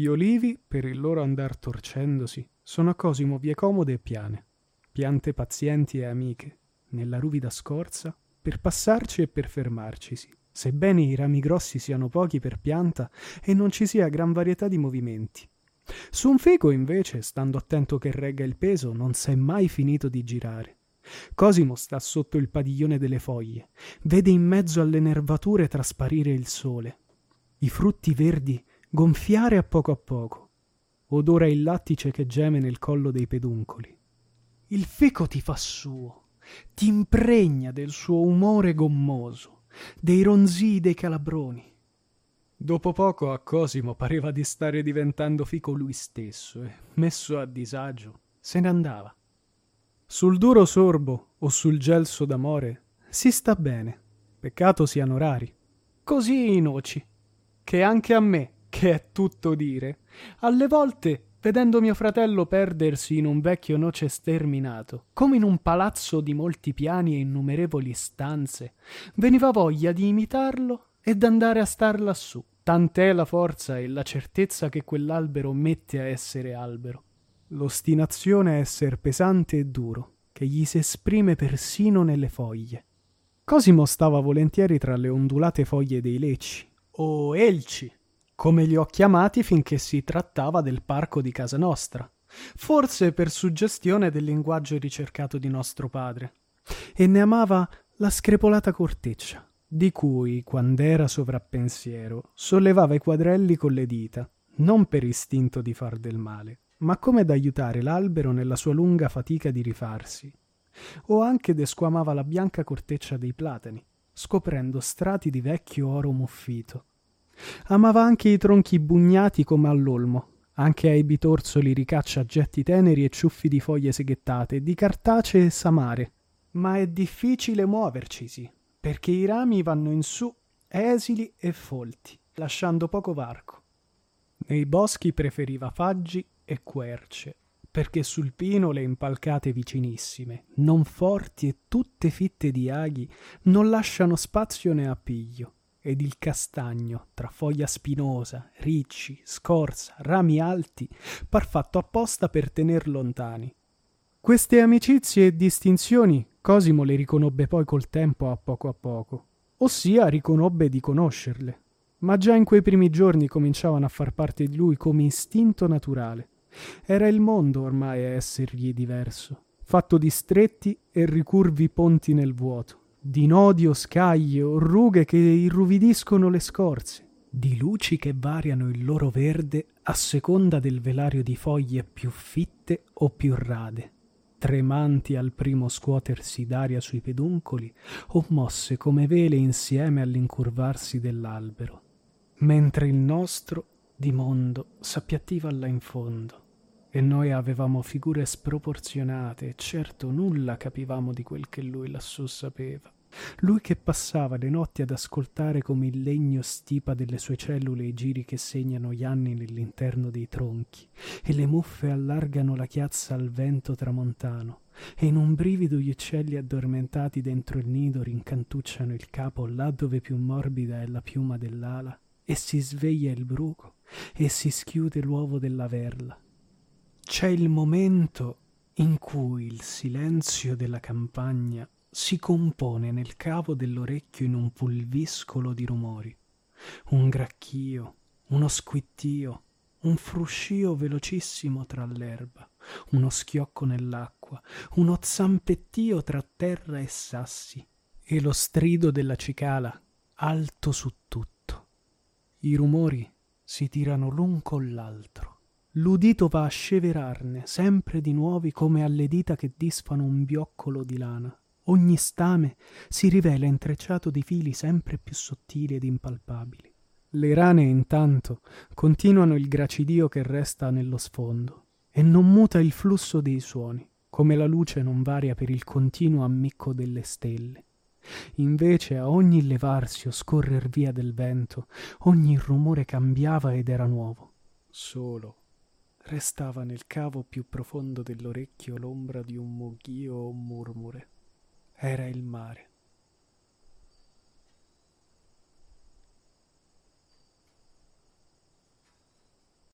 Gli olivi, per il loro andar torcendosi, sono a Cosimo vie comode e piane, piante pazienti e amiche, nella ruvida scorza, per passarci e per fermarcisi, sebbene i rami grossi siano pochi per pianta e non ci sia gran varietà di movimenti. Su un fico, invece, stando attento che regga il peso, non s'è mai finito di girare. Cosimo sta sotto il padiglione delle foglie, vede in mezzo alle nervature trasparire il sole, i frutti verdi gonfiare a poco a poco, odora il lattice che geme nel collo dei peduncoli. Il fico ti fa suo, ti impregna del suo umore gommoso, dei ronzii dei calabroni. Dopo poco a Cosimo pareva di stare diventando fico lui stesso e, messo a disagio, se ne andava. Sul duro sorbo o sul gelso d'amore si sta bene, peccato siano rari. Così i noci, che anche a me, che è tutto dire, alle volte vedendo mio fratello perdersi in un vecchio noce sterminato, come in un palazzo di molti piani e innumerevoli stanze, veniva voglia di imitarlo e d'andare a star lassù. Tant'è la forza e la certezza che quell'albero mette a essere albero. L'ostinazione a esser pesante e duro, che gli si esprime persino nelle foglie. Cosimo stava volentieri tra le ondulate foglie dei lecci, o elci, come li ho chiamati finché si trattava del parco di casa nostra, forse per suggestione del linguaggio ricercato di nostro padre, e ne amava la screpolata corteccia, di cui, quand'era sovrappensiero, sollevava i quadrelli con le dita, non per istinto di far del male, ma come d'aiutare l'albero nella sua lunga fatica di rifarsi, o anche desquamava la bianca corteccia dei platani, scoprendo strati di vecchio oro muffito, Amava anche i tronchi bugnati come all'olmo. Anche ai bitorzoli ricaccia getti teneri e ciuffi di foglie seghettate, di cartacee e samare. Ma è difficile muovercisi, perché i rami vanno in su esili e folti, lasciando poco varco. Nei boschi preferiva faggi e querce, perché sul pino le impalcate vicinissime, non forti e tutte fitte di aghi, non lasciano spazio né appiglio ed il castagno, tra foglia spinosa, ricci, scorza, rami alti, par fatto apposta per tener lontani. Queste amicizie e distinzioni Cosimo le riconobbe poi col tempo a poco a poco, ossia riconobbe di conoscerle, ma già in quei primi giorni cominciavano a far parte di lui come istinto naturale. Era il mondo ormai a essergli diverso, fatto di stretti e ricurvi ponti nel vuoto di nodi o scaglie o rughe che irruvidiscono le scorze, di luci che variano il loro verde a seconda del velario di foglie più fitte o più rade, tremanti al primo scuotersi d'aria sui peduncoli o mosse come vele insieme all'incurvarsi dell'albero, mentre il nostro di mondo s'appiattiva là in fondo e noi avevamo figure sproporzionate e certo nulla capivamo di quel che lui lassù sapeva. Lui che passava le notti ad ascoltare come il legno stipa delle sue cellule i giri che segnano gli anni nell'interno dei tronchi, e le muffe allargano la chiazza al vento tramontano, e in un brivido gli uccelli addormentati dentro il nido rincantucciano il capo là dove più morbida è la piuma dell'ala, e si sveglia il bruco, e si schiude l'uovo della verla, c'è il momento in cui il silenzio della campagna si compone nel cavo dell'orecchio in un pulviscolo di rumori, un gracchio, uno squittio, un fruscio velocissimo tra l'erba, uno schiocco nell'acqua, uno zampettio tra terra e sassi, e lo strido della cicala alto su tutto. I rumori si tirano l'un con l'altro l'udito va a sceverarne sempre di nuovi come alle dita che disfano un bioccolo di lana. Ogni stame si rivela intrecciato di fili sempre più sottili ed impalpabili. Le rane intanto continuano il gracidio che resta nello sfondo e non muta il flusso dei suoni come la luce non varia per il continuo ammicco delle stelle. Invece a ogni levarsi o scorrer via del vento ogni rumore cambiava ed era nuovo. Solo restava nel cavo più profondo dell'orecchio l'ombra di un mughio o un murmure. Era il mare.